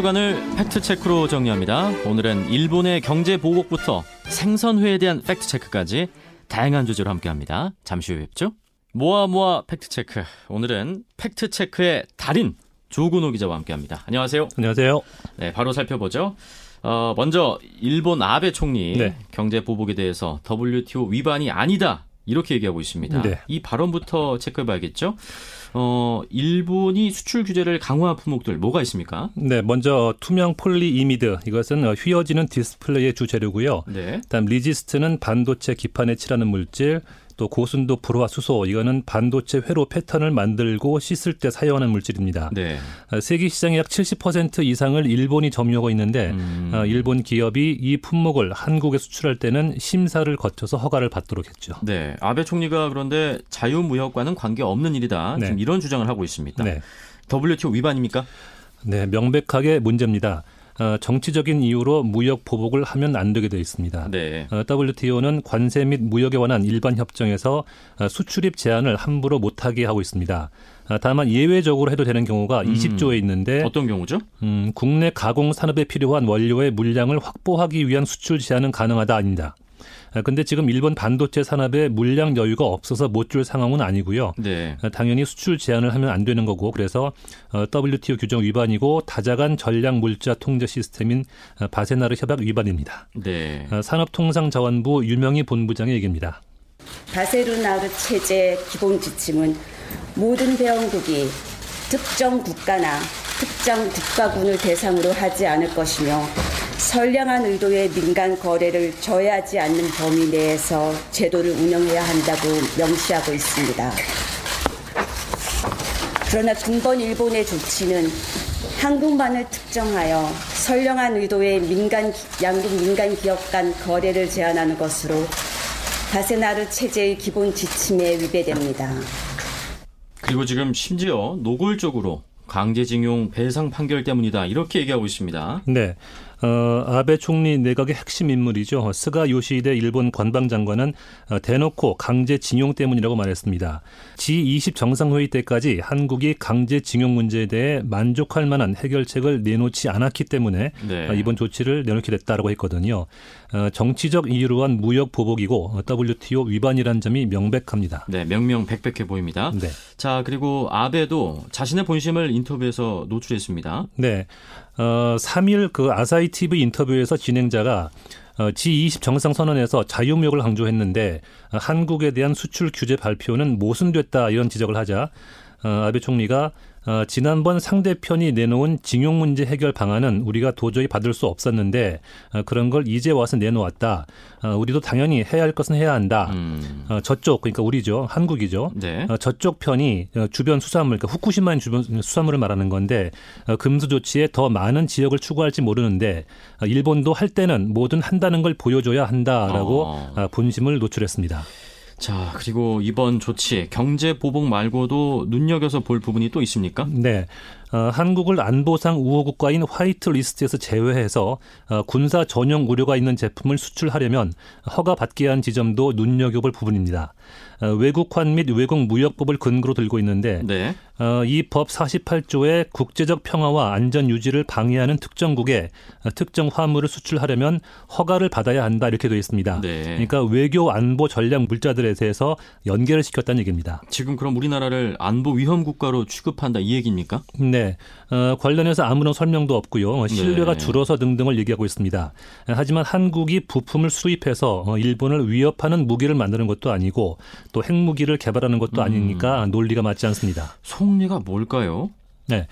주간을 팩트체크로 정리합니다. 오늘은 일본의 경제 보복부터 생선회에 대한 팩트체크까지 다양한 주제로 함께합니다. 잠시 후에 뵙죠. 모아 모아 팩트체크. 오늘은 팩트체크의 달인 조근호 기자와 함께합니다. 안녕하세요. 안녕하세요. 네, 바로 살펴보죠. 어, 먼저 일본 아베 총리 네. 경제 보복에 대해서 WTO 위반이 아니다 이렇게 얘기하고 있습니다. 네. 이 발언부터 체크해봐야겠죠. 어, 일본이 수출 규제를 강화한 품목들 뭐가 있습니까? 네, 먼저 투명 폴리이미드 이것은 휘어지는 디스플레이의 주 재료고요. 네. 다음 resist는 반도체 기판에 칠하는 물질, 또 고순도 불화 수소 이거는 반도체 회로 패턴을 만들고 씻을 때 사용하는 물질입니다. 네. 어, 세계 시장의 약 70% 이상을 일본이 점유하고 있는데 음. 어, 일본 기업이 이 품목을 한국에 수출할 때는 심사를 거쳐서 허가를 받도록 했죠. 네. 아베 총리가 그런데 자유무역과는 관계 없는 일이다. 네. 지금 이런 주장을 하고 있습니다. 네. WTO 위반입니까? 네, 명백하게 문제입니다. 어, 정치적인 이유로 무역 보복을 하면 안 되게 되어 있습니다. 네. 어, WTO는 관세 및 무역에 관한 일반 협정에서 어, 수출입 제한을 함부로 못하게 하고 있습니다. 다만 예외적으로 해도 되는 경우가 음, 20조에 있는데 어떤 경우죠? 음, 국내 가공 산업에 필요한 원료의 물량을 확보하기 위한 수출 제한은 가능하다 아닙니다. 아, 근데 지금 일본 반도체 산업에 물량 여유가 없어서 못 줄 상황은 아니고요. 네. 아, 당연히 수출 제한을 하면 안 되는 거고 그래서 어, WTO 규정 위반이고 다자간 전략 물자 통제 시스템인 어, 바세나르 협약 위반입니다. 네. 어, 산업통상자원부 유명희 본부장의 얘기입니다. 바세르나르 체제 기본 지침은 모든 회원국이 특정 국가나 특정 국가군을 대상으로 하지 않을 것이며 선량한 의도의 민간 거래를 저해하지 않는 범위 내에서 제도를 운영해야 한다고 명시하고 있습니다. 그러나 군번 일본의 조치는 한국만을 특정하여 선량한 의도의 민간 양국 민간 기업 간 거래를 제한하는 것으로 다세나르 체제의 기본 지침에 위배됩니다. 그리고 지금 심지어 노골적으로 강제징용 배상 판결 때문이다 이렇게 얘기하고 있습니다. 네. 어, 아베 총리 내각의 핵심 인물이죠. 스가 요시히데 일본 관방장관은 어, 대놓고 강제징용 때문이라고 말했습니다. G20 정상회의 때까지 한국이 강제징용 문제에 대해 만족할 만한 해결책을 내놓지 않았기 때문에 네. 어, 이번 조치를 내놓게 됐다라고 했거든요. 어, 정치적 이유로 한 무역 보복이고 WTO 위반이라는 점이 명백합니다. 네, 명명백백해 보입니다. 네. 자, 그리고 아베도 자신의 본심을 인터뷰에서 노출했습니다. 네. 어, 3일 그 아사히 TV 인터뷰에서 진행자가 어, G20 정상선언에서 자유무역을 강조했는데 어, 한국에 대한 수출 규제 발표는 모순됐다 이런 지적을 하자 어, 아베 총리가 어, 지난번 상대편이 내놓은 징용 문제 해결 방안은 우리가 도저히 받을 수 없었는데 어, 그런 걸 이제 와서 내놓았다. 어, 우리도 당연히 해야 할 것은 해야 한다. 음. 어, 저쪽 그러니까 우리죠, 한국이죠. 네. 어, 저쪽 편이 어, 주변 수산물, 그러니까 후쿠시마 주변 수산물을 말하는 건데 어, 금수 조치에 더 많은 지역을 추구할지 모르는데 어, 일본도 할 때는 뭐든 한다는 걸 보여줘야 한다라고 어. 어, 본심을 노출했습니다. 자, 그리고 이번 조치 경제 보복 말고도 눈여겨서 볼 부분이 또 있습니까? 네. 어, 한국을 안보상 우호 국가인 화이트 리스트에서 제외해서 어, 군사 전용 우려가 있는 제품을 수출하려면 허가 받게 한 지점도 눈여겨볼 부분입니다. 어, 외국환 및 외국 무역법을 근거로 들고 있는데 네. 어, 이법 48조의 국제적 평화와 안전 유지를 방해하는 특정국에 어, 특정 화물을 수출하려면 허가를 받아야 한다 이렇게 되어 있습니다. 네. 그러니까 외교 안보 전략 물자들에 대해서 연계를 시켰다는 얘기입니다. 지금 그럼 우리나라를 안보 위험 국가로 취급한다 이 얘기입니까? 네. 어, 관련해서 아무런 설명도 없고요. 신뢰가 네. 줄어서 등등을 얘기하고 있습니다. 하지만 한국이 부품을 수입해서 어, 일본을 위협하는 무기를 만드는 것도 아니고 또 핵무기를 개발하는 것도 음. 아니니까 논리가 맞지 않습니다. 속리가 뭘까요? 네.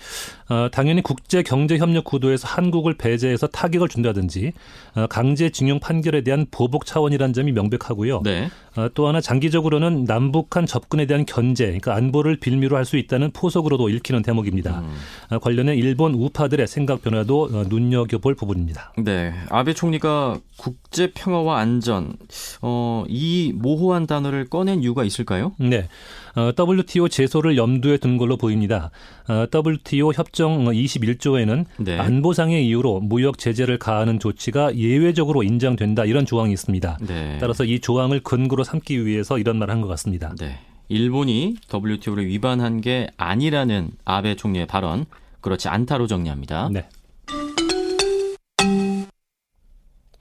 어, 당연히 국제 경제 협력 구도에서 한국을 배제해서 타격을 준다든지 어, 강제 징용 판결에 대한 보복 차원이라는 점이 명백하고요. 네. 어, 또 하나 장기적으로는 남북한 접근에 대한 견제, 그러니까 안보를 빌미로 할 수 있다는 포석으로도 읽히는 대목입니다. 음. 어, 관련해 일본 우파들의 생각 변화도 어, 눈여겨볼 부분입니다. 네. 아베 총리가 국제 평화와 안전, 어, 이 모호한 단어를 꺼낸 이유가 있을까요? 네. 어, WTO 제소를 염두에 둔 걸로 보입니다. 어, WTO 협정 21조에는 네. 안보상의 이유로 무역 제재를 가하는 조치가 예외적으로 인정된다 이런 조항이 있습니다. 네. 따라서 이 조항을 근거로 삼기 위해서 이런 말을 한 것 같습니다. 네. 일본이 WTO를 위반한 게 아니라는 아베 총리의 발언 그렇지 않다로 정리합니다. 네.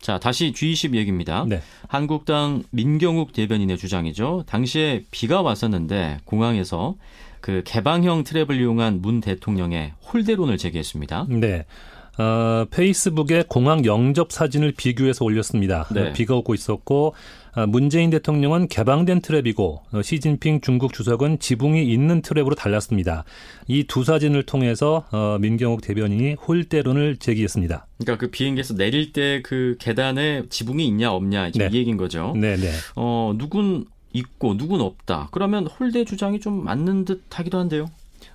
자, 다시 G20 얘기입니다. 네. 한국당 민경욱 대변인의 주장이죠. 당시에 비가 왔었는데 공항에서 그 개방형 트랩을 이용한 문 대통령의 홀대론을 제기했습니다. 네. 어, 페이스북에 공항 영접 사진을 비교해서 올렸습니다. 네. 비가 오고 있었고 아, 문재인 대통령은 개방된 트랩이고 어, 시진핑 중국 주석은 지붕이 있는 트랩으로 달랐습니다. 이 두 사진을 통해서 어, 민경욱 대변인이 홀대론을 제기했습니다. 그러니까 그 비행기에서 내릴 때 그 계단에 지붕이 있냐 없냐 네. 이 얘기인 거죠. 네, 네. 어, 누군 있고 누군 없다. 그러면 홀대 주장이 좀 맞는 듯 하기도 한데요.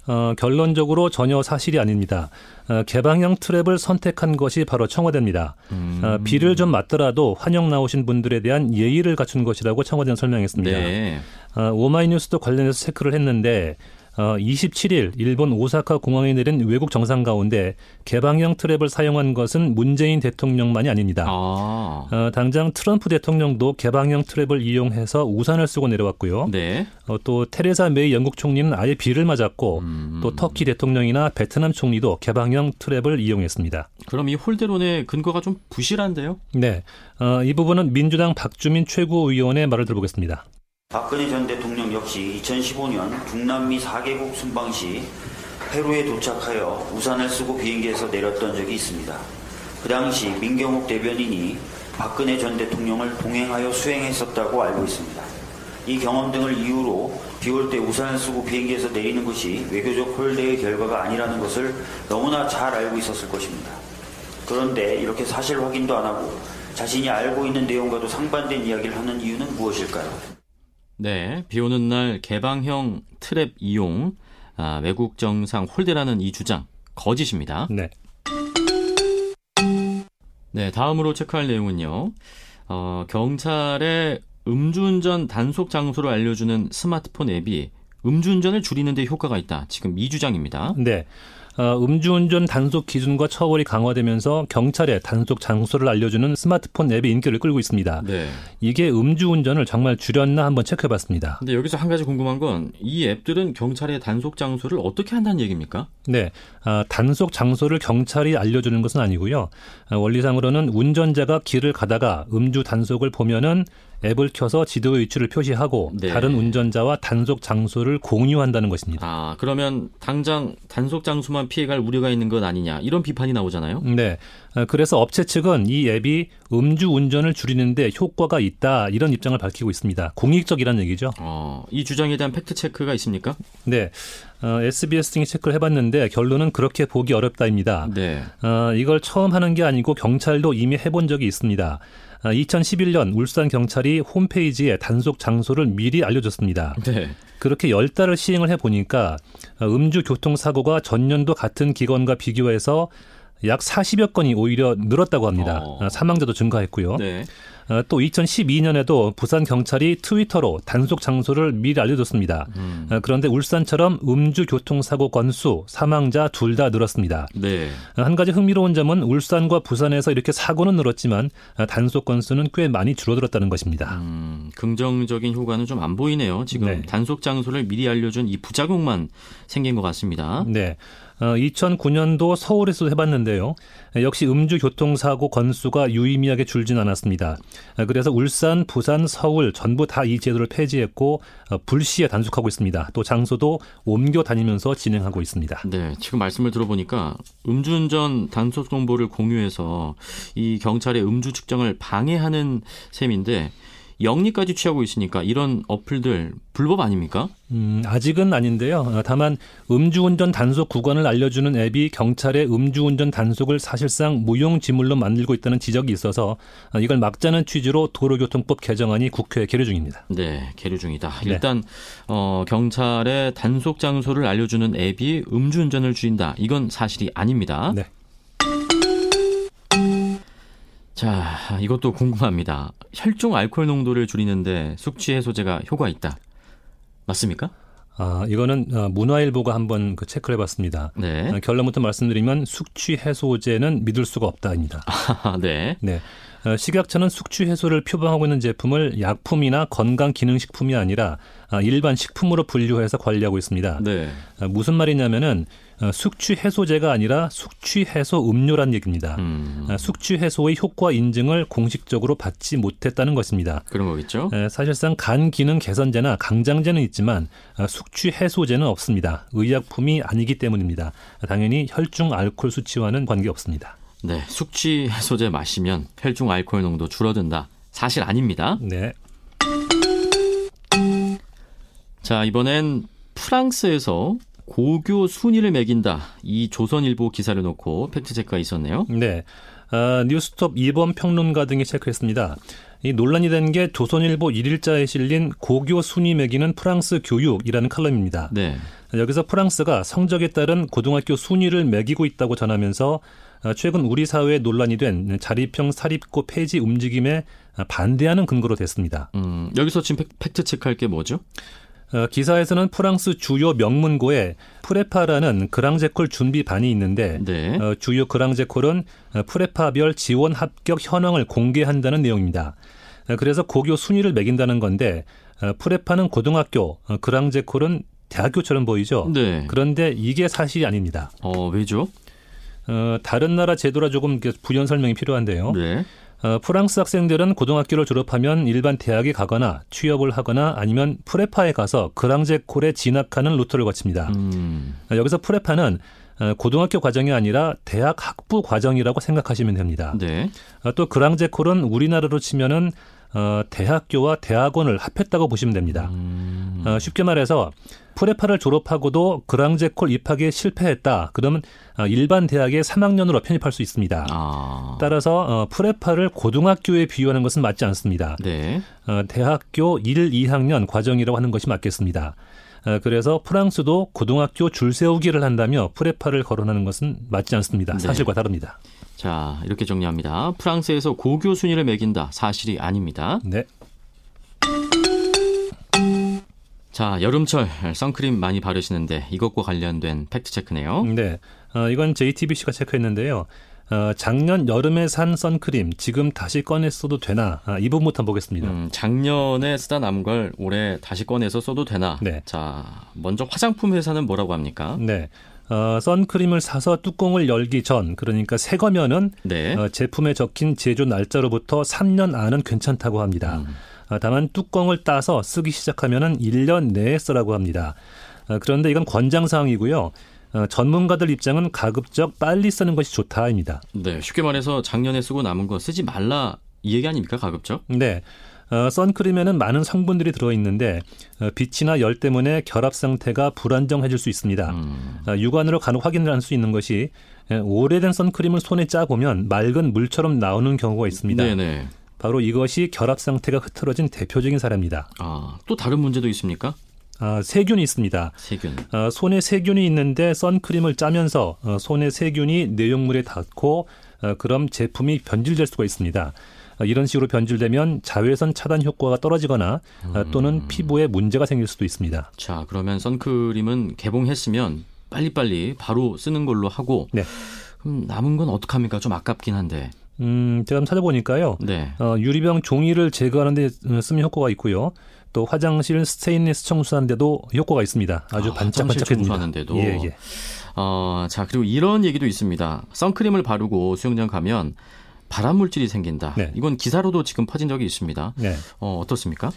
어, 결론적으로 전혀 사실이 아닙니다. 어, 개방형 트랩을 선택한 것이 바로 청와대입니다. 음. 어, 비를 좀 맞더라도 환영 나오신 분들에 대한 예의를 갖춘 것이라고 청와대는 설명했습니다. 네. 어, 오마이뉴스도 관련해서 체크를 했는데 어, 27일 일본 오사카 공항에 내린 외국 정상 가운데 개방형 트랩을 사용한 것은 문재인 대통령만이 아닙니다. 아. 어, 당장 트럼프 대통령도 개방형 트랩을 이용해서 우산을 쓰고 내려왔고요. 네. 어, 또 테레사 메이 영국 총리는 아예 비를 맞았고 음. 또 터키 대통령이나 베트남 총리도 개방형 트랩을 이용했습니다. 그럼 이 홀대론의 근거가 좀 부실한데요? 네, 어, 이 부분은 민주당 박주민 최고위원의 말을 들어보겠습니다. 박근혜 전 대통령 역시 2015년 중남미 4개국 순방 시 페루에 도착하여 우산을 쓰고 비행기에서 내렸던 적이 있습니다. 그 당시 민경욱 대변인이 박근혜 전 대통령을 동행하여 수행했었다고 알고 있습니다. 이 경험 등을 이유로 비 올 때 우산을 쓰고 비행기에서 내리는 것이 외교적 홀대의 결과가 아니라는 것을 너무나 잘 알고 있었을 것입니다. 그런데 이렇게 사실 확인도 안 하고 자신이 알고 있는 내용과도 상반된 이야기를 하는 이유는 무엇일까요? 네. 비 오는 날 개방형 트랩 이용, 아, 외국 정상 홀대라는 이 주장, 거짓입니다. 네. 네, 다음으로 체크할 내용은요. 어, 경찰의 음주운전 단속 장소를 알려주는 스마트폰 앱이 음주운전을 줄이는 데 효과가 있다. 지금 이 주장입니다. 네. 어, 음주운전 단속 기준과 처벌이 강화되면서 경찰에 단속 장소를 알려주는 스마트폰 앱이 인기를 끌고 있습니다. 네. 이게 음주운전을 정말 줄였나 한번 체크해봤습니다. 근데 여기서 한 가지 궁금한 건 이 앱들은 경찰의 단속 장소를 어떻게 한다는 얘기입니까? 네, 아, 단속 장소를 경찰이 알려주는 것은 아니고요. 아, 원리상으로는 운전자가 길을 가다가 음주 단속을 보면은 앱을 켜서 지도 위치를 표시하고 네. 다른 운전자와 단속 장소를 공유한다는 것입니다. 아, 그러면 당장 단속 장소만 피해갈 우려가 있는 것 아니냐 이런 비판이 나오잖아요. 네, 아, 그래서 업체 측은 이 앱이 음주 운전을 줄이는데 효과가 있다 이런 입장을 밝히고 있습니다. 공익적이라는 얘기죠. 어, 이 주장에 대한 팩트 체크가 있습니까? 네, 어, SBS 등이 체크를 해봤는데 결론은 그렇게 보기 어렵다입니다. 네. 어, 이걸 처음 하는 게 아니고 경찰도 이미 해본 적이 있습니다. 2011년 울산 경찰이 홈페이지에 단속 장소를 미리 알려줬습니다. 네. 그렇게 열 달을 시행을 해 보니까 어, 음주 교통 사고가 전년도 같은 기간과 비교해서 약 40여 건이 오히려 늘었다고 합니다. 어. 어, 사망자도 증가했고요. 네. 어, 또 2012년에도 부산 경찰이 트위터로 단속 장소를 미리 알려줬습니다. 음. 어, 그런데 울산처럼 음주 교통사고 건수, 사망자 둘 다 늘었습니다. 네. 한 가지 흥미로운 점은 울산과 부산에서 이렇게 사고는 늘었지만 단속 건수는 꽤 많이 줄어들었다는 것입니다. 음, 긍정적인 효과는 좀 안 보이네요. 지금 네. 단속 장소를 미리 알려준 이 부작용만 생긴 것 같습니다. 네. 어, 2009년도 서울에서 해봤는데요. 역시 음주 교통사고 건수가 유의미하게 줄진 않았습니다. 어, 그래서 울산, 부산, 서울 전부 다 이 제도를 폐지했고 어, 불시에 단속하고 있습니다. 또 장소도 옮겨 다니면서 진행하고 있습니다. 네, 지금 말씀을 들어보니까 음주운전 단속 정보를 공유해서 이 경찰의 음주 측정을 방해하는 셈인데 영리까지 취하고 있으니까 이런 어플들 불법 아닙니까? 음, 아직은 아닌데요. 어, 다만 음주운전 단속 구간을 알려주는 앱이 경찰의 음주운전 단속을 사실상 무용지물로 만들고 있다는 지적이 있어서 어, 이걸 막자는 취지로 도로교통법 개정안이 국회에 계류 중입니다. 네, 계류 중이다. 네. 일단 어, 경찰의 단속 장소를 알려주는 앱이 음주운전을 줄인다. 이건 사실이 아닙니다. 네. 자, 이것도 궁금합니다. 혈중 알코올 농도를 줄이는데 숙취 해소제가 효과 있다. 맞습니까? 아, 이거는 어, 문화일보가 한번 그 체크를 해봤습니다. 네. 어, 결론부터 말씀드리면 숙취 해소제는 믿을 수가 없다입니다. 네. 네. 어, 식약처는 숙취 해소를 표방하고 있는 제품을 약품이나 건강 기능식품이 아니라 아, 일반 식품으로 분류해서 관리하고 있습니다. 네. 아, 무슨 말이냐면은 어, 숙취 해소제가 아니라 숙취 해소 음료란 얘기입니다. 음, 아, 숙취 해소의 효과 인증을 공식적으로 받지 못했다는 것입니다. 그런 거겠죠. 에, 사실상 간 기능 개선제나 강장제는 있지만 아, 숙취 해소제는 없습니다. 의약품이 아니기 때문입니다. 당연히 혈중 알코올 수치와는 관계 없습니다. 네. 숙취 해소제 마시면 혈중 알코올 농도 줄어든다. 사실 아닙니다. 네. 자, 이번엔 프랑스에서 고교 순위를 매긴다. 이 조선일보 기사를 놓고 팩트체크가 있었네요. 네. 아, 뉴스톱 이번 평론가 등이 체크했습니다. 이 논란이 된 게 조선일보 1일자에 실린 고교 순위 매기는 프랑스 교육이라는 칼럼입니다. 네. 여기서 프랑스가 성적에 따른 고등학교 순위를 매기고 있다고 전하면서 아, 최근 우리 사회에 논란이 된 자립형 사립고 폐지 움직임에 아, 반대하는 근거로 댔습니다. 음, 여기서 지금 팩트 체크할 게 뭐죠? 어, 기사에서는 프랑스 주요 명문고에 프레파라는 그랑제콜 준비반이 있는데 네. 어, 주요 그랑제콜은 어, 프레파별 지원 합격 현황을 공개한다는 내용입니다. 어, 그래서 고교 순위를 매긴다는 건데 어, 프레파는 고등학교, 어, 그랑제콜은 대학교처럼 보이죠. 네. 그런데 이게 사실이 아닙니다. 어, 왜죠? 어, 다른 나라 제도라 조금 부연 설명이 필요한데요. 네. 어, 프랑스 학생들은 고등학교를 졸업하면 일반 대학에 가거나 취업을 하거나 아니면 프레파에 가서 그랑제콜에 진학하는 루트를 거칩니다. 음, 어, 여기서 프레파는 어, 고등학교 과정이 아니라 대학 학부 과정이라고 생각하시면 됩니다. 네. 어, 또 그랑제콜은 우리나라로 치면은 어, 대학교와 대학원을 합했다고 보시면 됩니다. 음, 어, 쉽게 말해서 프레파를 졸업하고도 그랑제콜 입학에 실패했다. 그러면 어, 일반 대학에 3학년으로 편입할 수 있습니다. 아. 따라서 어, 프레파를 고등학교에 비유하는 것은 맞지 않습니다. 네. 어, 대학교 1, 2학년 과정이라고 하는 것이 맞겠습니다. 어, 그래서 프랑스도 고등학교 줄 세우기를 한다며 프레파를 거론하는 것은 맞지 않습니다. 네. 사실과 다릅니다. 자, 이렇게 정리합니다. 프랑스에서 고교 순위를 매긴다. 사실이 아닙니다. 네. 자, 여름철 선크림 많이 바르시는데 이것과 관련된 팩트 체크네요. 네. 어, 이건 JTBC가 체크했는데요. 어, 작년 여름에 산 선크림 지금 다시 꺼내 써도 되나? 아, 이 부분부터 보겠습니다. 음, 작년에 쓰다 남은 걸 올해 다시 꺼내서 써도 되나? 네. 자, 먼저 화장품 회사는 뭐라고 합니까? 네. 어, 선크림을 사서 뚜껑을 열기 전, 그러니까 새 거면은 네. 어, 제품에 적힌 제조 날짜로부터 3년 안은 괜찮다고 합니다. 음. 어, 다만 뚜껑을 따서 쓰기 시작하면은 1년 내에 쓰라고 합니다. 어, 그런데 이건 권장 사항이고요. 어, 전문가들 입장은 가급적 빨리 쓰는 것이 좋다입니다. 네, 쉽게 말해서 작년에 쓰고 남은 거 쓰지 말라 이 얘기 아닙니까 가급적? 네. 어, 선크림에는 많은 성분들이 들어있는데 어, 빛이나 열 때문에 결합 상태가 불안정해질 수 있습니다. 음, 어, 육안으로 간혹 확인을 할 수 있는 것이 에, 오래된 선크림을 손에 짜보면 맑은 물처럼 나오는 경우가 있습니다. 네네. 바로 이것이 결합 상태가 흐트러진 대표적인 사례입니다. 아, 또 다른 문제도 있습니까? 아, 세균이 있습니다. 세균. 어, 손에 세균이 있는데 선크림을 짜면서 어, 손에 세균이 내용물에 닿고 어, 그럼 제품이 변질될 수가 있습니다. 어, 이런 식으로 변질되면 자외선 차단 효과가 떨어지거나 어, 또는 피부에 문제가 생길 수도 있습니다. 자, 그러면 선크림은 개봉했으면 빨리빨리 바로 쓰는 걸로 하고 네. 그럼 남은 건 어떡합니까? 좀 아깝긴 한데. 음, 제가 찾아보니까요. 네. 어, 유리병 종이를 제거하는 데 어, 쓰면 효과가 있고요. 또 화장실 스테인리스 청소하는 데도 효과가 있습니다. 아주 아, 반짝반짝해집니다. 화장실 청소하는데도? 예, 예. 어, 자, 그리고 이런 얘기도 있습니다. 선크림을 바르고 수영장 가면 발암 물질이 생긴다. 네. 이건 기사로도 지금 퍼진 적이 있습니다. 네. 어, 어떻습니까?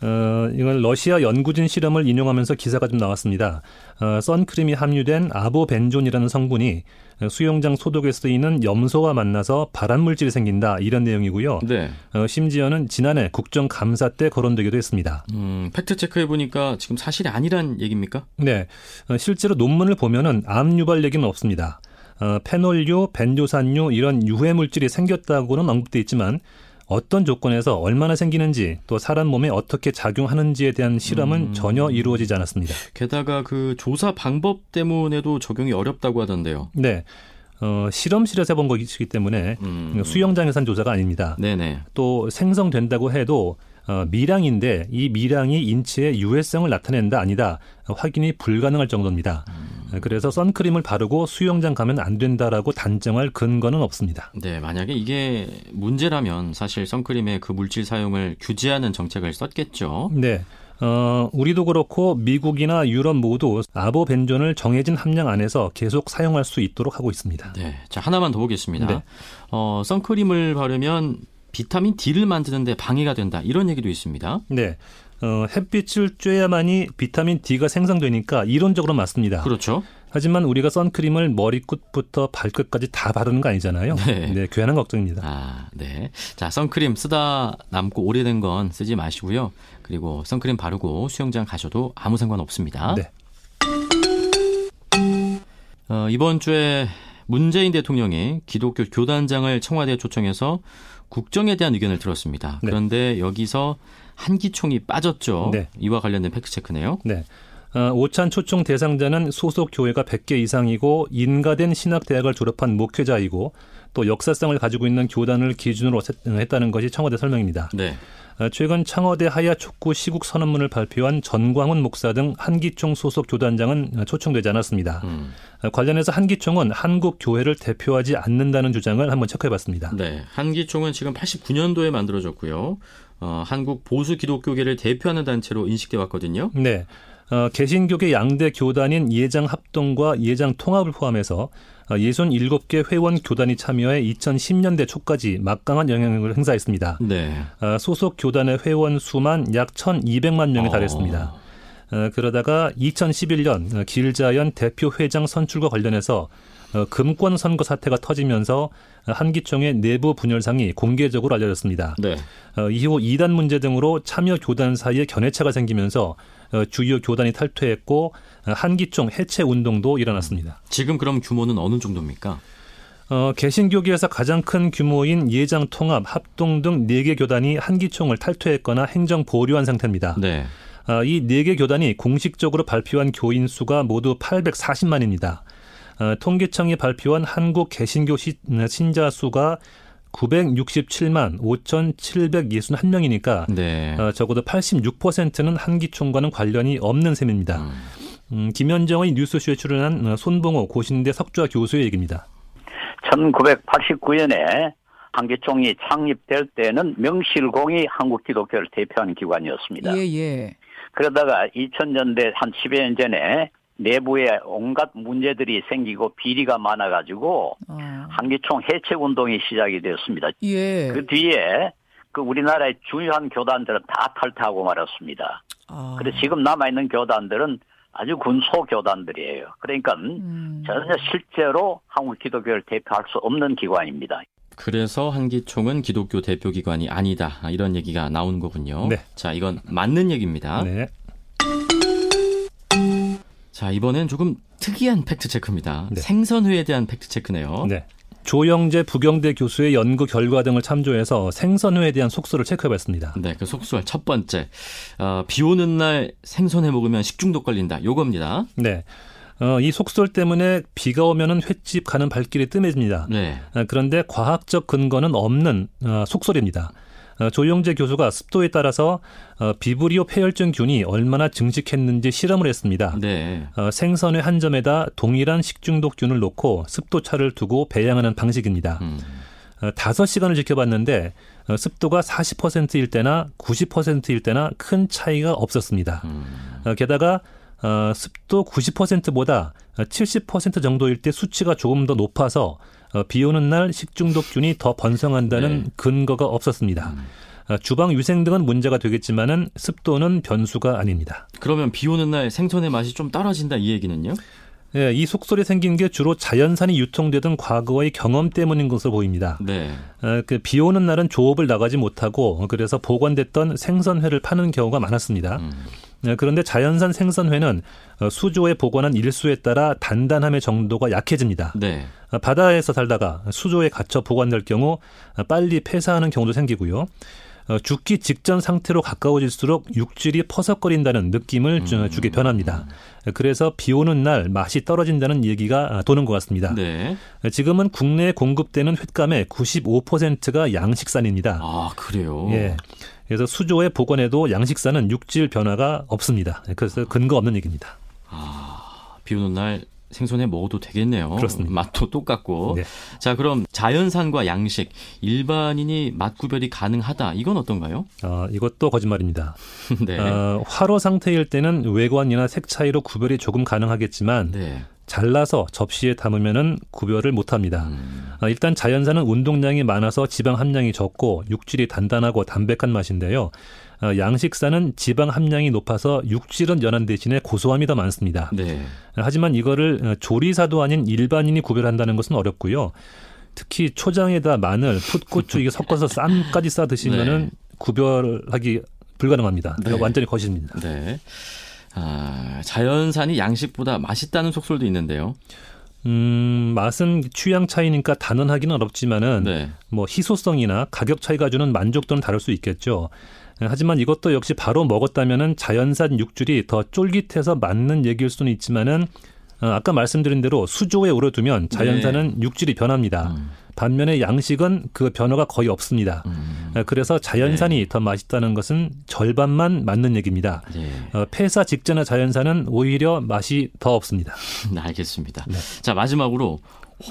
어, 이건 러시아 연구진 실험을 인용하면서 기사가 좀 나왔습니다. 어, 선크림에 함유된 아보벤존이라는 성분이 수영장 소독에 쓰이는 염소와 만나서 발암 물질이 생긴다 이런 내용이고요. 네. 어, 심지어는 지난해 국정감사 때 거론되기도 했습니다. 음, 팩트 체크해 보니까 지금 사실이 아니란 얘기입니까? 네, 어, 실제로 논문을 보면은 암 유발 얘기는 없습니다. 어, 페놀류, 벤조산류 이런 유해 물질이 생겼다고는 언급돼 있지만 어떤 조건에서 얼마나 생기는지 또 사람 몸에 어떻게 작용하는지에 대한 실험은 전혀 이루어지지 않았습니다. 게다가 그 조사 방법 때문에도 적용이 어렵다고 하던데요. 네, 어, 실험실에서 해본 것이기 때문에 음. 수영장에서 한 조사가 아닙니다. 네네. 또 생성된다고 해도 어, 미량인데 이 미량이 인체의 유해성을 나타낸다 아니다 확인이 불가능할 정도입니다. 그래서 선크림을 바르고 수영장 가면 안 된다라고 단정할 근거는 없습니다. 네, 만약에 이게 문제라면 사실 선크림의 그 물질 사용을 규제하는 정책을 썼겠죠. 네. 어, 우리도 그렇고 미국이나 유럽 모두 아보벤존을 정해진 함량 안에서 계속 사용할 수 있도록 하고 있습니다. 네. 자, 하나만 더 보겠습니다. 네. 어, 선크림을 바르면 비타민 D를 만드는데 방해가 된다. 이런 얘기도 있습니다. 네. 어, 햇빛을 쬐야만이 비타민 D가 생성되니까 이론적으로 맞습니다. 그렇죠. 하지만 우리가 선크림을 머리끝부터 발끝까지 다 바르는 거 아니잖아요. 네. 괜한 걱정입니다. 아, 네. 자, 선크림 쓰다 남고 오래된 건 쓰지 마시고요. 그리고 선크림 바르고 수영장 가셔도 아무 상관 없습니다. 네. 어, 이번 주에 문재인 대통령이 기독교 교단장을 청와대에 초청해서 국정에 대한 의견을 들었습니다. 네. 그런데 여기서 한기총이 빠졌죠. 네. 이와 관련된 팩트체크네요. 네. 어, 오찬 초청 대상자는 소속 교회가 100개 이상이고 인가된 신학대학을 졸업한 목회자이고 또 역사성을 가지고 있는 교단을 기준으로 했다는 것이 청와대 설명입니다. 네. 어, 최근 청와대 하야 촉구 시국 선언문을 발표한 전광훈 목사 등 한기총 소속 교단장은 초청되지 않았습니다. 음. 어, 관련해서 한기총은 한국 교회를 대표하지 않는다는 주장을 한번 체크해봤습니다. 네. 한기총은 지금 89년도에 만들어졌고요. 어, 한국 보수 기독교계를 대표하는 단체로 인식돼 왔거든요. 네. 어, 개신교계 양대 교단인 예장 합동과 예장 통합을 포함해서 67개 회원 교단이 참여해 2010년대 초까지 막강한 영향력을 행사했습니다. 네. 어, 소속 교단의 회원 수만 약 1,200만 명에 달했습니다. 어, 그러다가 2011년 길자연 대표 회장 선출과 관련해서 어, 금권 선거 사태가 터지면서 한기총의 내부 분열상이 공개적으로 알려졌습니다. 네. 어, 이후 이단 문제 등으로 참여 교단 사이에 견해차가 생기면서 어, 주요 교단이 탈퇴했고 어, 한기총 해체 운동도 일어났습니다. 지금 그럼 규모는 어느 정도입니까? 어, 개신교계에서 가장 큰 규모인 예장 통합, 합동 등 4개 교단이 한기총을 탈퇴했거나 행정 보류한 상태입니다. 네. 어, 이 4개 교단이 공식적으로 발표한 교인 수가 모두 840만입니다. 어, 통계청이 발표한 한국 개신교 시, 신자 수가 967만 5,761명이니까 네. 어, 적어도 86%는 한기총과는 관련이 없는 셈입니다. 음. 음, 김현정의 뉴스쇼에 출연한 어, 손봉호 고신대 석좌 교수의 얘기입니다. 1989년에 한기총이 창립될 때는 명실공히 한국 기독교를 대표하는 기관이었습니다. 예, 예. 그러다가 2000년대 한 10여 년 전에 내부에 온갖 문제들이 생기고 비리가 많아가지고 어. 한기총 해체 운동이 시작이 되었습니다. 예. 그 뒤에 그 우리나라의 중요한 교단들은 다 탈퇴하고 말았습니다. 아. 그래서 지금 남아있는 교단들은 아주 군소 교단들이에요. 그러니까 음. 전혀 실제로 한국 기독교를 대표할 수 없는 기관입니다. 그래서 한기총은 기독교 대표 기관이 아니다. 아, 이런 얘기가 나오는 거군요. 네. 자, 이건 맞는 얘기입니다. 네. 자, 이번엔 조금 특이한 팩트 체크입니다. 네. 생선회에 대한 팩트 체크네요. 네. 조영재 부경대 교수의 연구 결과 등을 참조해서 생선회에 대한 속설을 체크해봤습니다. 네, 그 속설 첫 번째. 어, 비 오는 날 생선회 먹으면 식중독 걸린다. 요겁니다. 네. 어, 이 속설 때문에 비가 오면은 횟집 가는 발길이 뜸해집니다. 네. 아, 그런데 과학적 근거는 없는 어, 속설입니다. 어, 조영재 교수가 습도에 따라서 어, 비브리오 폐혈증균이 얼마나 증식했는지 실험을 했습니다. 네. 어, 생선회 한 점에다 동일한 식중독균을 놓고 습도차를 두고 배양하는 방식입니다. 음. 어, 5시간을 지켜봤는데 어, 습도가 40%일 때나 90%일 때나 큰 차이가 없었습니다. 음. 어, 게다가 어, 습도 90%보다 70% 정도일 때 수치가 조금 더 높아서 어, 비 오는 날 식중독균이 더 번성한다는 네. 근거가 없었습니다. 음. 어, 주방 위생 등은 문제가 되겠지만은 습도는 변수가 아닙니다. 그러면 비 오는 날 생선의 맛이 좀 떨어진다 이 얘기는요? 예, 이 속설이 생긴 게 주로 자연산이 유통되던 과거의 경험 때문인 것으로 보입니다. 네. 어, 그비 오는 날은 조업을 나가지 못하고 그래서 보관됐던 생선회를 파는 경우가 많았습니다. 음. 네, 그런데 자연산 생선회는 어, 수조에 보관한 일수에 따라 단단함의 정도가 약해집니다. 네. 어, 바다에서 살다가 수조에 갇혀 보관될 경우 어, 빨리 폐사하는 경우도 생기고요. 어, 죽기 직전 상태로 가까워질수록 육질이 퍼석거린다는 느낌을 주- 음. 주게 변합니다. 그래서 비 오는 날 맛이 떨어진다는 얘기가 도는 것 같습니다. 네. 지금은 국내에 공급되는 횟감의 95%가 양식산입니다. 아, 그래요. 예. 그래서 수조에 보관해도 양식산은 육질 변화가 없습니다. 그래서 근거 없는 얘기입니다. 아, 비 오는 날 생선회 먹어도 되겠네요. 그렇습니다. 맛도 똑같고. 네. 자, 그럼 자연산과 양식, 일반인이 맛 구별이 가능하다. 이건 어떤가요? 어, 이것도 거짓말입니다. 네. 어, 화로 상태일 때는 외관이나 색 차이로 구별이 조금 가능하겠지만 네. 잘라서 접시에 담으면은 구별을 못 합니다. 음. 어, 일단 자연산은 운동량이 많아서 지방 함량이 적고 육질이 단단하고 담백한 맛인데요. 어, 양식산은 지방 함량이 높아서 육질은 연한 대신에 고소함이 더 많습니다. 네. 하지만 이거를 어, 조리사도 아닌 일반인이 구별한다는 것은 어렵고요. 특히 초장에다 마늘, 풋고추 이게 섞어서 쌈까지 싸 드시면은 네. 구별하기 불가능합니다. 네. 완전히 거짓입니다. 네. 아, 자연산이 양식보다 맛있다는 속설도 있는데요. 음, 맛은 취향 차이니까 단언하기는 어렵지만은 네. 뭐 희소성이나 가격 차이가 주는 만족도는 다를 수 있겠죠. 하지만 이것도 역시 바로 먹었다면은 자연산 육질이 더 쫄깃해서 맞는 얘기일 수는 있지만은 어, 아까 말씀드린 대로 수조에 오려두면 자연산은 육질이 변합니다. 음. 반면에 양식은 그 변화가 거의 없습니다. 음. 어, 그래서 자연산이 더 맛있다는 것은 절반만 맞는 얘기입니다. 예. 어, 폐사 직전의 자연산은 오히려 맛이 더 없습니다. 네, 알겠습니다. 네. 자, 마지막으로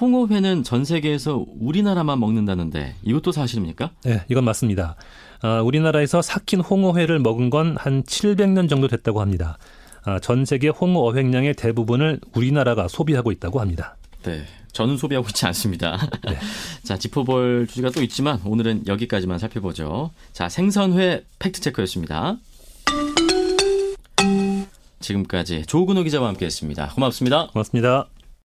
홍어회는 전 세계에서 우리나라만 먹는다는데 이것도 사실입니까? 네, 이건 맞습니다. 아, 우리나라에서 삭힌 홍어회를 먹은 건 한 700년 정도 됐다고 합니다. 아, 전 세계 홍어 어획량의 대부분을 우리나라가 소비하고 있다고 합니다. 네. 저는 소비하고 있지 않습니다. 네. 자, 짚어볼 주제가 또 있지만 오늘은 여기까지만 살펴보죠. 자, 생선회 팩트체크였습니다. 지금까지 조근호 기자와 함께 했습니다. 고맙습니다. 고맙습니다.